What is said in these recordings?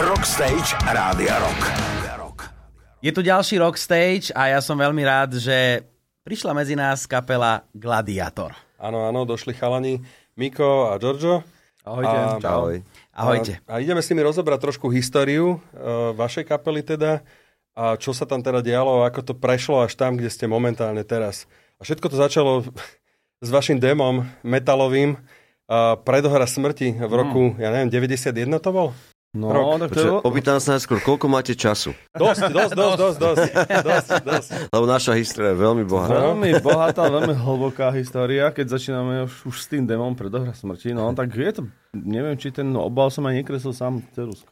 Rockstage Rádia Rock. Je tu ďalší Rockstage a ja som veľmi rád, že prišla medzi nás kapela Gladiator. Áno, áno, došli chalani Miko a Giorgio. Ahojte. A, Ahoj. Ahojte. A, a ideme s nimi rozobrať trošku históriu uh, vašej kapely teda a čo sa tam teda dialo, ako to prešlo až tam, kde ste momentálne teraz. A všetko to začalo s vašim demom metalovým uh, Predohra smrti v roku, ja neviem, 91 to bol? No, Rok. tak to. Počkaj, opýtam sa najskôr, koľko máte času? Dosť, dosť, dosť, dosť, dosť, dosť, dosť. Lebo naša história je veľmi bohatá. Veľmi bohatá, veľmi hlboká história, keď začíname už, už s tým demom predohra smrti. No tak je to, neviem, či ten obal som aj nekreslil sám cerusko.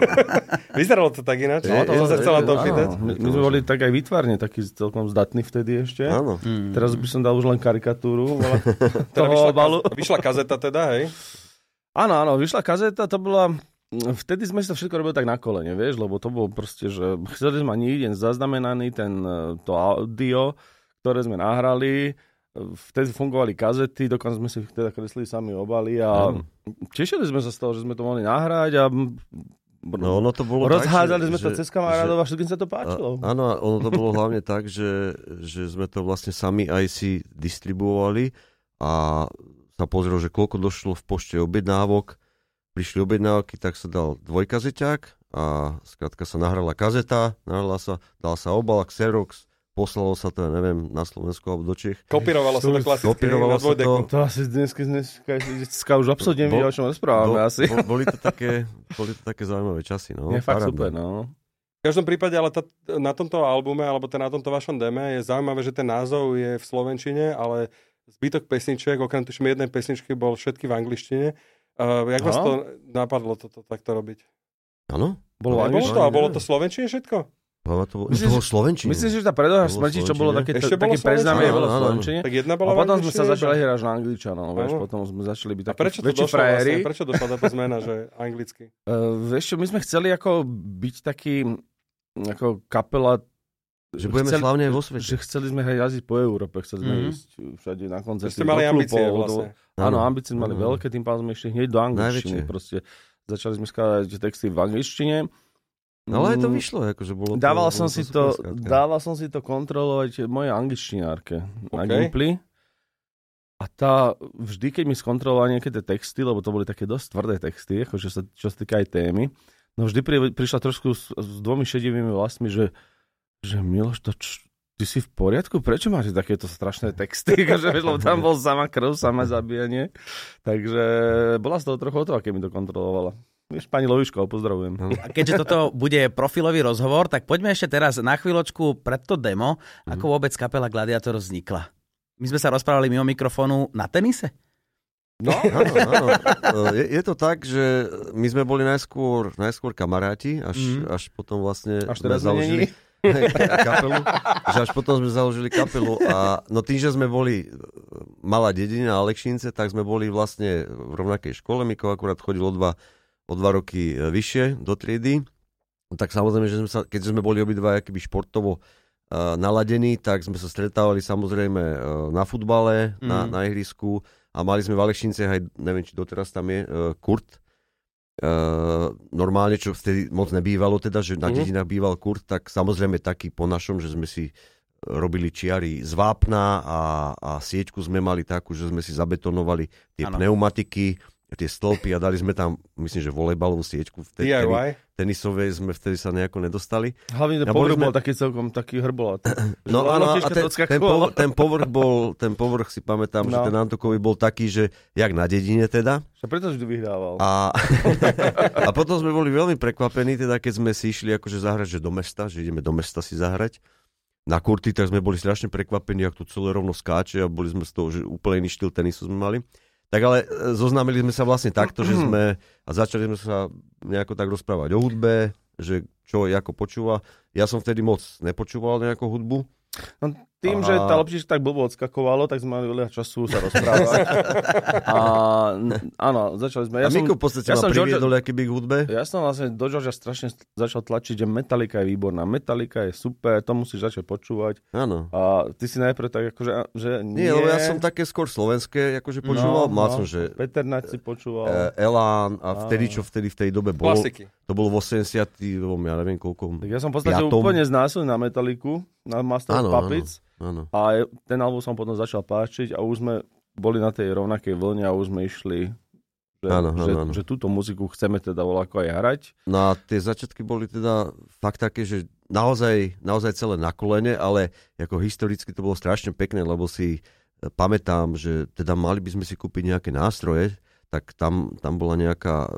Vyzeralo to tak ináč, Je, to som sa je, chcel na je, to pýtať. My, my sme boli tak aj vytvarne taký celkom zdatní vtedy ešte. Áno. Teraz by som dal už len karikatúru Teda toho vyšla, obalu. vyšla kazeta teda, hej? Áno, áno, vyšla kazeta, to bola... Vtedy sme si to všetko robili tak na kolene, vieš, lebo to bolo proste, že chceli sme mať niekde zaznamenaný ten, e, to audio, ktoré sme nahrali, vtedy fungovali kazety, dokonca sme si teda kreslili sami obaly a Áno. tešili sme sa z toho, že sme to mohli nahrať a No ono to bolo rozhádzali tak, sme to cez kamarádov a všetkým sa to páčilo. A, áno, ono to bolo hlavne tak, že, že sme to vlastne sami aj si distribuovali a sa pozrel, že koľko došlo v pošte objednávok. Prišli objednávky, tak sa dal dvojkazeťák a skrátka sa nahrala kazeta, nahrala sa, dal sa obal, Xerox, poslalo sa to, ja neviem, na Slovensku alebo do Čech. Kopírovalo sa to klasicky Kopírovalo sa to. To asi dneska, dneska, dneska už absolútne Bol- vie, o čom rozprávame asi. bol- boli, to také, boli to také zaujímavé časy. No, je fakt Paráda. super, no. V každom prípade, ale tá, na tomto albume, alebo na tomto vašom deme je zaujímavé, že ten názov je v slovenčine, ale zbytok pesničiek, okrem tuším jednej pesničky, bol všetky v angličtine. Uh, jak vás to napadlo toto takto robiť? Áno? Bolo angličtine? to? A bolo to slovenčine všetko? Bolo to, bolo, Myslíš, to bolo Slovenčine. Myslím si, že tá predohra To bolo smrti, čo bolo také, Ešte bolo také preznáme, slovenčine? bolo slovenčine. Tak jedna A bola v potom sme sa začali hrať na angličanov, vieš, potom sme začali byť A takí prečo to väčší došlo frajeri. vlastne? Prečo došla táto zmena, že anglicky? Uh, vieš čo, my sme chceli ako byť taký ako kapela Že budeme chceli, slávne aj vo svete. Že chceli sme aj jazdiť po Európe, chceli sme Mhm. ísť všade na koncerty. ste mali ambície klubov, vlastne. Do, áno, ambície sme mali Áno. veľké, tým pádom sme išli hneď do angličtiny. Najväčšie. Proste začali sme skladať texty v angličtine. No ale aj to Mm, vyšlo, akože bolo to, Dával bolo som to si to, skrátka. dával som si to kontrolovať mojej angličtinárke na OK. Gimply. A tá vždy, keď mi skontrolovala nejaké tie texty, lebo to boli také dosť tvrdé texty, akože sa, čo sa týka aj témy, no vždy pri, prišla trošku s, s dvomi šedivými vlastmi, že, že Miloš, to č, ty si v poriadku? Prečo máte takéto strašné texty? Akože, vieš, lebo tam bol sama krv, sama zabíjanie. Takže bola z toho trochu to, aké mi to kontrolovala. Vieš, pani Loviško, pozdravujem. A keďže toto bude profilový rozhovor, tak poďme ešte teraz na chvíľočku pred to demo, ako vôbec kapela Gladiator vznikla. My sme sa rozprávali mimo mikrofónu na tenise. No, áno, áno. Je, je to tak, že my sme boli najskôr, najskôr kamaráti, až, Mhm. mm. až potom vlastne Až sme teraz sme založili kapelu. Že až potom sme založili kapelu a no tým, že sme boli malá dedina Alekšince, tak sme boli vlastne v rovnakej škole. Miko akurát chodil o dva, o dva roky e, vyššie do triedy. Tak samozrejme, že sme sa, keď sme boli obidva akýby športovo uh, naladení, tak sme sa stretávali samozrejme na futbale, mm. na, Mhm. na ihrisku a mali sme v Alekšince aj, neviem, či doteraz tam je, Kurt. Uh, normálne, čo vtedy moc nebývalo, teda, že na Mhm. dedinách býval Kurt, tak samozrejme taký po našom, že sme si robili čiary z vápna a, a sieťku sme mali takú, že sme si zabetonovali tie Áno. pneumatiky, tie stĺpy a dali sme tam, myslím, že volejbalovú sieťku. Vtedy, DIY? tenisové sme vtedy sa nejako nedostali. Hlavne ten A povrch sme- bol taký celkom taký hrbolatý. No áno, a ten, ten, povrch, ten, povrch bol, ten povrch si pamätám, no. že ten Antokový bol taký, že jak na dedine teda. Že preto vždy vyhrával. A, a potom sme boli veľmi prekvapení, teda keď sme si išli akože zahrať, že do mesta, že ideme do mesta si zahrať. Na kurty, tak sme boli strašne prekvapení, ak to celé rovno skáče a boli sme z toho, že úplne iný štýl tenisu sme mali. Tak ale e, zoznámili sme sa vlastne takto, že sme a začali sme sa nejako tak rozprávať o hudbe, že čo ako počúva. Ja som vtedy moc nepočúval nejakú hudbu. No, tým, A- že tá loptička tak blbo odskakovalo, tak sme mali veľa času sa rozprávať. a áno, začali sme. Ja a Miko v podstate ja ma som priviedol aký by k hudbe. Ja som vlastne do Georgia strašne začal tlačiť, že Metallica je výborná. Metallica je super, to musíš začať počúvať. Áno. A ty si najprv tak akože, že nie. Nie, ja som také skôr slovenské, akože počúval. No, Mal no. som, že Peter Nať si počúval. e, Elán a vtedy, čo vtedy v tej dobe bolo. Klasiky. To bolo v 80 ja neviem koľko. tak ja som v podstate piatom. úplne znásilný na Metaliku, na Master Áno, Puppets. Áno. A je- ten album som potom začal páčiť a už sme boli na tej rovnakej vlne a už sme išli, že, Áno, áno, že, áno. že túto muziku chceme teda voľako aj hrať. No a tie začiatky boli teda fakt také, že naozaj, naozaj celé na kolene, ale ako historicky to bolo strašne pekné, lebo si e, pamätám, že teda mali by sme si kúpiť nejaké nástroje, tak tam, tam bola nejaká, e,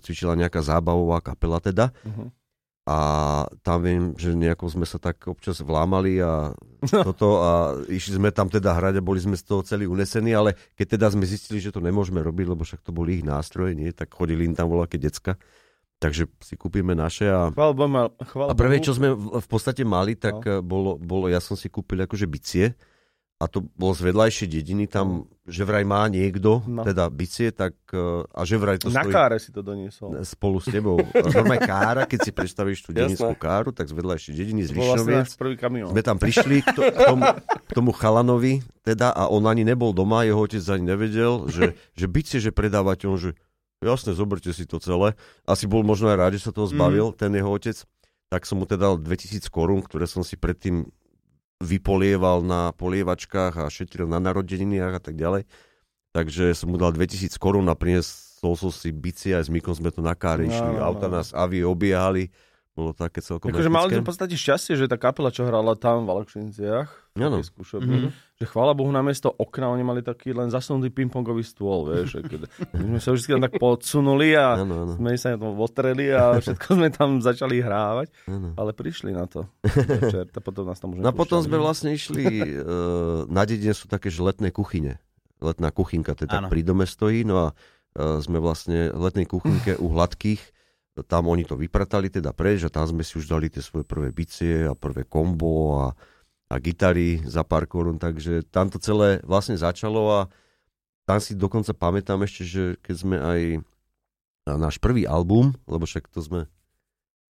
cvičila nejaká zábavová kapela teda. Uh-huh. A tam viem, že nejako sme sa tak občas vlámali a toto a išli sme tam teda hrať a boli sme z toho celí unesení, ale keď teda sme zistili, že to nemôžeme robiť, lebo však to boli ich nástroje, nie, tak chodili im tam voľaké decka. Takže si kúpime naše a, Chvála Bohu, chvála a prvé, čo sme v podstate mali, tak No. no. bolo, bolo, ja som si kúpil akože bicie a to bolo z vedľajšej dediny, tam, že vraj má niekto, No. no. teda bicie, tak e, a že vraj to Na stojí káre si to doniesol. spolu s tebou. Normálne kára, keď si predstavíš tú dedinskú káru, tak z vedľajšej dediny, z bol vlastne. Sme tam prišli k, to, k, tomu, k tomu chalanovi, teda, a on ani nebol doma, jeho otec ani nevedel, že, že bicie, že predávate, on, že jasne, zoberte si to celé. Asi bol možno aj rád, že sa toho zbavil, mm. ten jeho otec. Tak som mu teda dal 2000 korún, ktoré som si predtým vypolieval na polievačkách a šetril na narodeniniach a tak ďalej. Takže som mu dal 2000 korún a priniesol som si bicie aj s Mikom sme to na káre No, išli. no, Auta no. nás avie obiehali. Bolo také celkom Akože mali sme v podstate šťastie, že tá kapela, čo hrala tam v Alekšinciach, Áno. takej skúšobni, že chvála Bohu, namiesto okna oni mali taký len zasunutý pingpongový stôl, vieš. Keď, my sme sa vždy tam tak podsunuli a Áno, áno. sme sa na tom otreli a všetko sme tam začali hrávať, áno. ale prišli na to. Večer, to potom nás tam už No potom sme vlastne išli, uh, na dedine sú také, že letné kuchyne. Letná kuchynka, teda Áno. pri dome stojí, no a uh, sme vlastne v letnej kuchynke u hladkých, tam oni to vypratali teda preč a tam sme si už dali tie svoje prvé bicie a prvé kombo a, a gitary za pár korún, takže tam to celé vlastne začalo a tam si dokonca pamätám ešte, že keď sme aj na náš prvý album, lebo však to sme,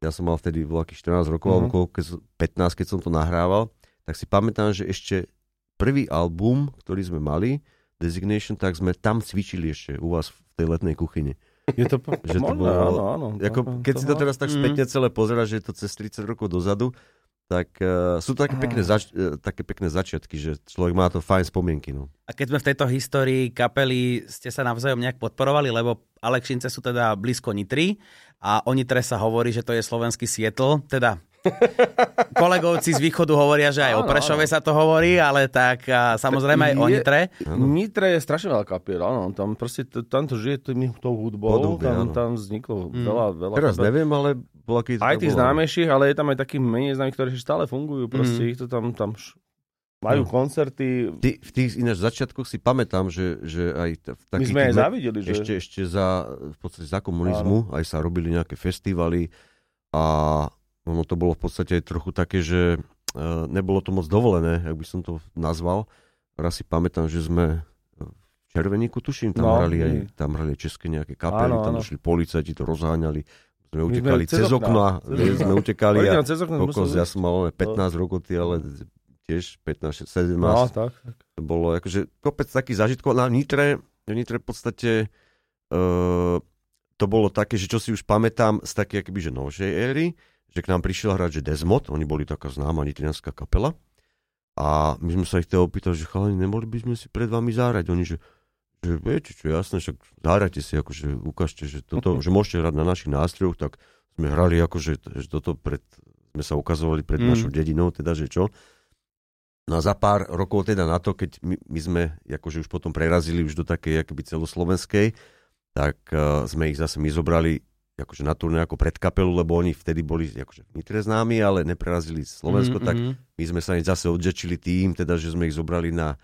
ja som mal vtedy veľkých 14 rokov, Mhm. alebo keď som- 15, keď som to nahrával, tak si pamätám, že ešte prvý album, ktorý sme mali, Designation, tak sme tam cvičili ešte u vás v tej letnej kuchyni. Je to, že to bolo- áno, áno. Ako, keď si to teraz tak Mm. spätne celé pozeráš, že je to cez 30 rokov dozadu, tak uh, sú to také pekné, zač- uh, také pekné začiatky, že človek má to fajn spomienky. No. A keď sme v tejto histórii kapely, ste sa navzájom nejak podporovali, lebo Alekšince sú teda blízko Nitry a o Nitre sa hovorí, že to je slovenský Sietl, teda kolegovci z východu hovoria, že aj o Áno, Prešove sa to hovorí, ale tak a, samozrejme aj o Je- Nitre. Nitre je strašne veľká kapiel, áno. Tam proste, to, tam to žije tým, tou hudbou, Podobne, tam, áno. tam vzniklo Mm. veľa, veľa Teraz kapiel. neviem, ale bola keď Aj tých známejších, ale je tam aj takých menej známych, ktorí stále fungujú. Proste Mm. ich to tam, tam š... majú No. koncerty. Ty, v tých ináč začiatkoch si pamätám, že, že aj t- v My takých sme aj závideli, že... ešte, ešte za, v podstate za komunizmu aj sa robili nejaké festivaly a ono to bolo v podstate aj trochu také, že e, nebolo to moc dovolené, ak by som to nazval. Raz si pamätám, že sme v Červeníku, tuším, tam, No, hrali aj, tam hrali české nejaké kapely, Áno, tam áno. došli policajti, to rozháňali. Sme sme utekali cez cez okna, vieš, sme utekali a cez sme kokos, ja som mal len 15 rokov, ty, ale tiež 15, 17. No, tak. tak. To bolo akože kopec takých zážitkov. Na Nitre, na Nitre v podstate uh, to bolo také, že čo si už pamätám z také akoby, že novšej éry, že k nám prišiel hrať, že Desmod, oni boli taká známa nitrianská kapela a my sme sa ich teda opýtali, že chalani, nemohli by sme si pred vami zahrať. Oni, že, že viete čo, jasné, však zahrajte si, akože ukážte, že, toto, že môžete hrať na našich nástrojoch, tak sme hrali akože, že toto pred, sme sa ukazovali pred Mm. našou dedinou, teda, že čo. No a za pár rokov teda na to, keď my, my sme akože už potom prerazili už do takej akoby celoslovenskej, tak uh, sme ich zase my zobrali akože na turné ako predkapelu, lebo oni vtedy boli akože v Nitre známi, ale neprerazili Slovensko, Mm, tak mm. my sme sa hneď zase odžečili tým, teda, že sme ich zobrali na,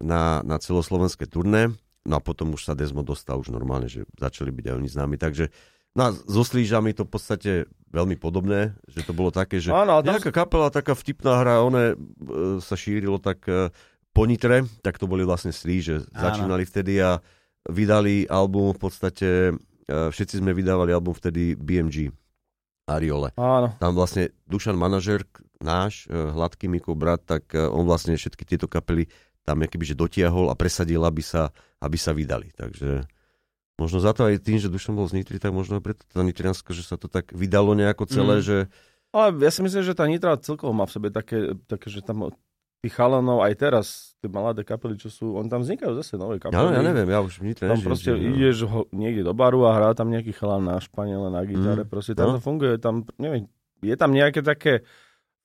na, na celoslovenské turné. No a potom už sa Desmo dostal už normálne, že začali byť aj oni známi. Takže no a so Slížami to v podstate veľmi podobné, že to bolo také, že Áno, tam nejaká kapela, taká vtipná hra, one e, sa šírilo tak e, po Nitre, tak to boli vlastne Srí, že Áno. začínali vtedy a vydali album v podstate, všetci sme vydávali album vtedy BMG, Ariole. Áno. Tam vlastne Dušan manažer, náš, e, Hladký Mikov brat, tak e, on vlastne všetky tieto kapely tam keby, že dotiahol a presadil, aby sa, aby sa vydali. Takže možno za to aj tým, že Dušan bol z Nitry, tak možno preto tá Nitrianska, že sa to tak vydalo nejako celé, Mm. že Ale ja si myslím, že tá Nitra celkovo má v sebe také, také že tam tých chalanov aj teraz, tie mladé kapely, čo sú, on tam vznikajú zase nové kapely. ja, ja neviem, ja už v Nitre Tam nežijem, proste že- ideš ho, niekde do baru a hrá tam nejaký chalán na španiele, na gitare, Mm, proste tam no. to funguje, tam, neviem, je tam nejaké také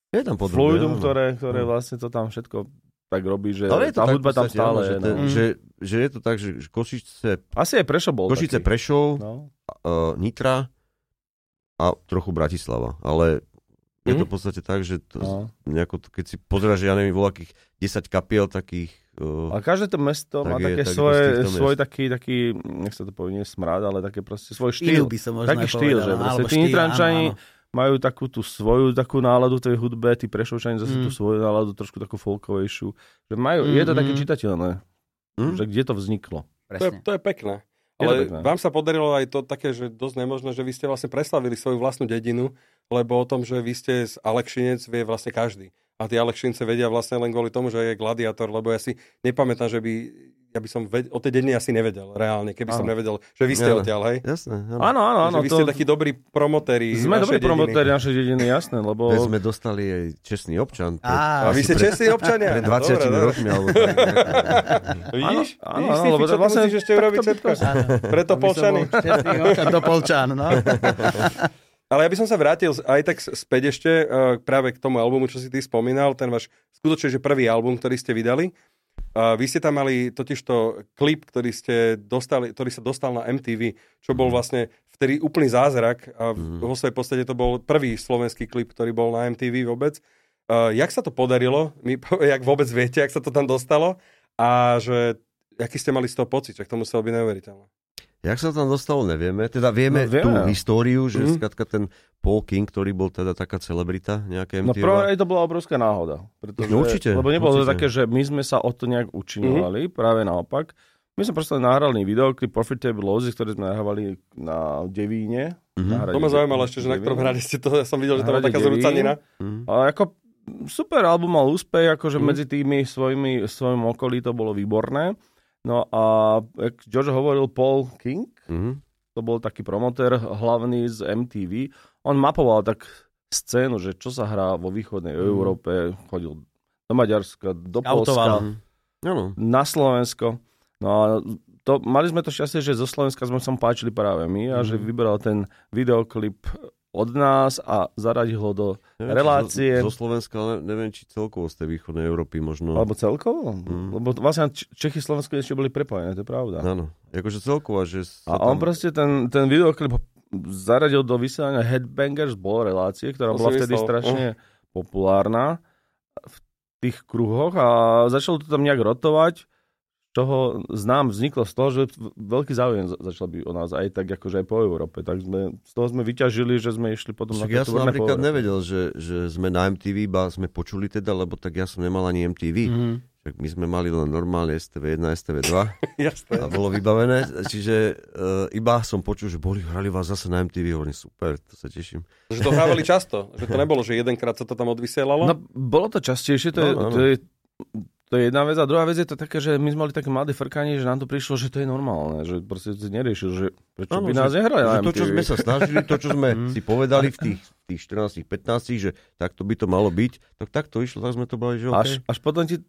je tam podobné, fluidum, áno. ktoré, ktoré No. vlastne to tam všetko tak robí, že Ale je to tá tak hudba tam stále áno, je. že, ten, no. že, že je to tak, že Košice, Asi aj Prešov bol Košice taký. Prešov, No. uh, Nitra a trochu Bratislava. Ale je to Mhm. v podstate tak, že to, No. nejako, keď si pozráš, že ja neviem, voľakých 10 kapiel takých... Uh, A každé to mesto má Tak je, také tak je svoje, miest. svoj taký, taký, nech sa to povie, nie smrad, ale také proste svoj štýl. Štýl by som možno Taký štýl, povedal, že proste tí Nitrančani majú takú tú svoju takú náladu tej hudbe, tí Prešovčani zase Mm. tú svoju náladu trošku takú folkovejšiu. Že majú, Mm, je to také mm. čitateľné, hm? že kde to vzniklo. To je, to je pekné. Ale pekné. vám sa podarilo aj to také, že dosť nemožné, že vy ste vlastne preslavili svoju vlastnú dedinu, lebo o tom, že vy ste z Alekšinec vie vlastne každý. A tie Alekšince vedia vlastne len kvôli tomu, že je gladiátor, lebo ja si nepamätám, že by, ja by som ved, o tej dedine asi nevedel reálne, keby som Áno. nevedel, že vy ste Áno. odtiaľ, hej? Jasné, áno. Áno, áno, áno. že vy ste takí dobrí promotéri Sme dobrí promotéri našej dediny, jasné, lebo... Veď sme dostali aj čestný občan. Pred, A vy ste pred, čestní občania. pred 20 Dobre, rokmi. Alebo tak, Vidíš? Áno, Vidíš, áno, lebo to vlastne- musíš ešte urobiť všetko? to-. Preto som Polčany. šťastný občan do Polčan, no. Ale ja by som sa vrátil aj tak späť ešte uh, práve k tomu albumu, čo si ty spomínal, ten váš skutočne, že prvý album, ktorý ste vydali. Vy ste tam mali totižto klip, ktorý, ste dostali, ktorý sa dostal na MTV, čo bol vlastne vtedy úplný zázrak a v, vo svojej podstate to bol prvý slovenský klip, ktorý bol na MTV vôbec. Uh, jak sa to podarilo? My, jak vôbec viete, jak sa to tam dostalo? A že aký ste mali z toho pocit? Čak to muselo byť neuveriteľné. Jak sa tam dostalo, nevieme. Teda vieme, No, vieme. tú históriu, že mm. ten Paul King, ktorý bol teda taká celebrita nejaké No MTV. prvom rade to bola obrovská náhoda. Pretože, No, určite, Lebo nebolo to určite. také, že my sme sa o to nejak učinovali, práve naopak. My sme proste nahrali videoklip Profitable Losses, ktoré sme nahrávali na Devíne. Mhm. na hrade To ma zaujímalo ešte, že na ktorom hrade ste to, ja som videl, že to bola Hrade taká zrúcanina. Mhm. Ale ako super album mal úspech, akože Mhm. medzi tými svojimi, svojim okolí to bolo výborné. No a jak George hovoril Paul King, Mhm. to bol taký promotér hlavný z MTV, on mapoval tak scénu, že čo sa hrá vo východnej Mhm. Európe, chodil do Maďarska, do. Polska, Áno. na Slovensko. No a to, mali sme to šťastie, že zo Slovenska sme sa páčili práve my a že vybral ten videoklip od nás a zaradil ho do Neviem, relácie. Zo, zo Slovenska, ale neviem, či celkovo z tej východnej Európy možno. Alebo celkovo? Mm. Lebo vlastne Čechy a Slovensko ešte boli prepojené, to je pravda. Áno. Akože celkovo, že A on proste ten, ten videoklip zaradil do vysielania Headbangers, bol relácie, ktorá To bola vtedy myslel. strašne populárna v tých kruhoch a začalo to tam nejak rotovať, z čoho znám vzniklo z toho, že veľký záujem za- začal byť o nás aj tak akože aj po Európe. Tak sme, z toho sme vyťažili, že sme išli potom Však na ja som napríklad nevedel, že, že sme na MTV, iba sme počuli teda, lebo tak ja som nemal ani MTV. Mhm. Tak my sme mali len normálne STV1, STV2 Jasné. a bolo vybavené. Čiže uh, iba som počul, že boli, hrali vás zase na MTV. Hovorím, super, to sa teším. Že to hrávali často. Že to nebolo, že jedenkrát sa to tam odvysielalo. No, bolo to častejšie, to, je, No, áno. to, je, to je jedna vec. A druhá vec je to také, že my sme mali také mladé frkanie, že nám to prišlo, že to je normálne. Že proste si neriešil, že prečo Áno, by nás nehrali na že to, čo sme sa snažili, to, čo sme si povedali v tých, tých 14 15 že takto by to malo byť, tak tak to išlo, tak sme to boli, že Až, okay. až potom ti,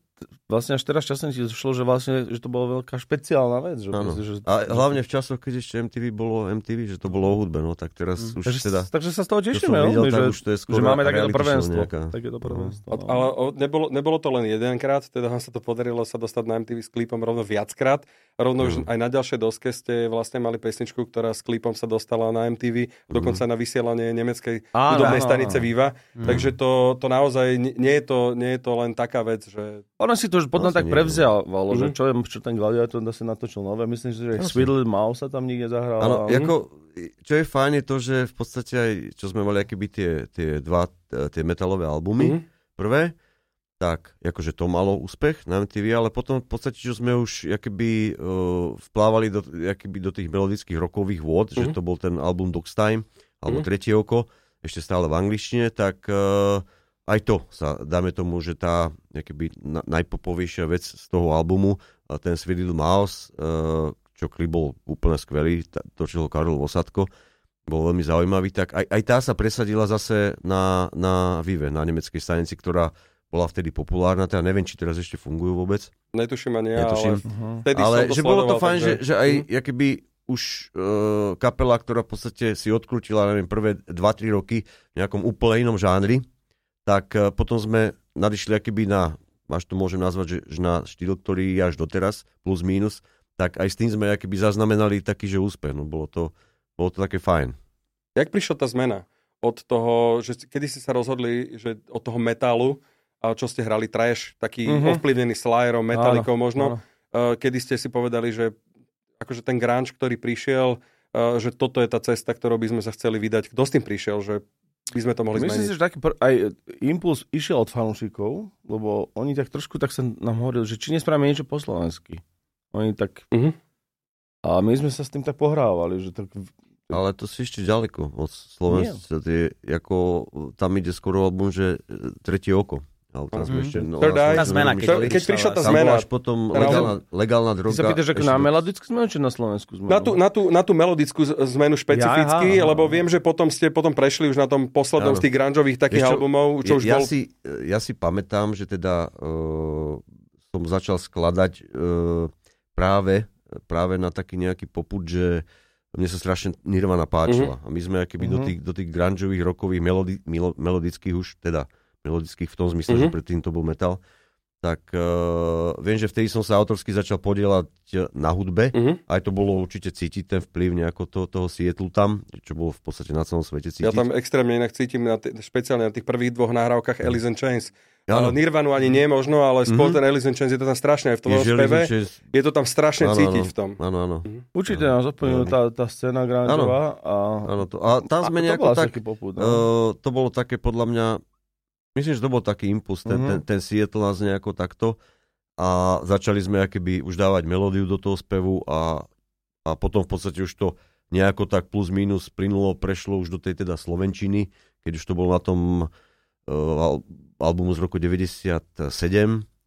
vlastne až teraz časom ti došlo, že vlastne, že to bola veľká špeciálna vec. Že proste, že, A hlavne v časoch, keď ešte MTV bolo MTV, že to bolo o hudbe, no tak teraz už takže, teda... takže sa z toho tešíme, som videl, že, už to je skoro že máme takéto prvenstvo. nejaká. Takéto prvenstvo. A, no. ale o, nebolo, nebolo to len jedenkrát, teda sa to podarilo sa dostať na MTV s klipom rovno viackrát. Rovno už aj na ďalšej doske ste vlastne mali pesničku, ktorá s klipom sa dostala na MTV, dokonca na vysielanie nemeckej Áno, hudobnej áno, stanice áno. Viva. Takže to, to naozaj nie nie je to, nie je to len taká vec, že... Ono si to už potom tak nie, no. prevzalo, že Mhm. čo, je, čo ten Gladiator si natočil nové. Myslím, že Asi. Sweet Mouse sa tam niekde zahral. Áno, a- ako, čo je fajn je to, že v podstate aj, čo sme mali akéby tie, tie dva, e, tie metalové albumy, Mhm. prvé, tak akože to malo úspech na MTV, ale potom v podstate, čo sme už akoby uh, vplávali do, akoby do tých melodických rokových vôd, mm-hmm. že Mhm. to bol ten album Dog's Time, alebo Mhm. Tretie oko, ešte stále v angličtine, tak uh, aj to sa, dáme tomu, že tá akoby na, najpopovejšia vec z toho albumu, a ten Sweet Little Mouse, uh, čo klip bol úplne skvelý, tá- točil ho Karol Vosadko, bol veľmi zaujímavý, tak aj, aj tá sa presadila zase na, na Vive, na nemeckej stanici, ktorá bola vtedy populárna, teda neviem, či teraz ešte fungujú vôbec, Netuším ani ja, Netuším. ale Mhm. vtedy ale som to že bolo to fajn, takže- že, že aj Mhm. jakoby už uh, kapela, ktorá v podstate si odkrutila, neviem, prvé 2-3 roky v nejakom úplne inom žánri, tak uh, potom sme nadišli akoby na, až to môžem nazvať, že, že na štýl, ktorý je až doteraz, plus minus, tak aj s tým sme akoby zaznamenali taký, že úspech. No, bolo, to, bolo to také fajn. Jak prišla tá zmena? Od toho, že kedy ste sa rozhodli, že od toho metalu, a čo ste hrali trash, taký Mhm. mm-hmm. ovplyvnený Slayerom, Metallicou možno, áno. Uh, kedy ste si povedali, že akože ten grunge, ktorý prišiel, uh, že toto je tá cesta, ktorou by sme sa chceli vydať. Kto s tým prišiel, že by sme to mohli Myslím zmeniť? si, že taký pr- aj impuls išiel od fanúšikov, lebo oni tak trošku tak sa nám hovorili, že či nespravíme niečo po slovensky. Oni tak... Mhm. A my sme sa s tým tak pohrávali, že tak... Ale to si ešte ďaleko od Slovenska. Ako, tam ide skoro album, že Tretie oko. Ale tam sme Mhm. ešte... No. Tá zmena, keď, Keď- keď prišla tá Tam zmena. až potom legálna, legálna Ty droga. sa pýtaš ako ešte na melodickú zmenu, či na slovenskú zmenu? Na tú, na, tú, na tú melodickú zmenu špecificky, Ja, aha, aha. lebo viem, že potom ste potom prešli už na tom poslednom Áno. z tých grungeových takých čo, albumov, čo už ja, bol... si, ja si pamätám, že teda uh, som začal skladať uh, práve, práve na taký nejaký poput, že mne sa strašne Nirvana páčila. Mhm. A my sme akoby do Mhm. tých, do tých grungeových, rokových, melodi, milo, melodických už, teda melodických v tom zmysle, že Mhm. predtým to bol metal, tak uh, viem, že vtedy som sa autorsky začal podielať na hudbe. Mhm. Aj to bolo určite cítiť ten vplyv nejako to, toho Sietlu tam, čo bolo v podstate na celom svete cítiť. Ja tam extrémne inak cítim, na t- špeciálne na tých prvých dvoch nahrávkach Alice in Chains. Áno. Ale Nirvanu ani nie možno, ale skôr Mhm. ten Alice in Chains je to tam strašne aj v tom Je speve. Je to tam strašne Áno, cítiť áno. v tom. Áno, áno. Určite nás ovplyvnila tá, tá scéna grungeová. A, áno to. A tam sme a to nejako asi tak... taký popud, no. Uh, to bolo také podľa mňa... Myslím, že to bol taký impuls, ten, Mhm. ten, ten Seattle nás nejako takto a začali sme akéby už dávať melódiu do toho spevu a, a potom v podstate už to nejako tak plus minus plynulo, prešlo už do tej teda Slovenčiny, keď už to bolo na tom uh, al- albumu z roku 97,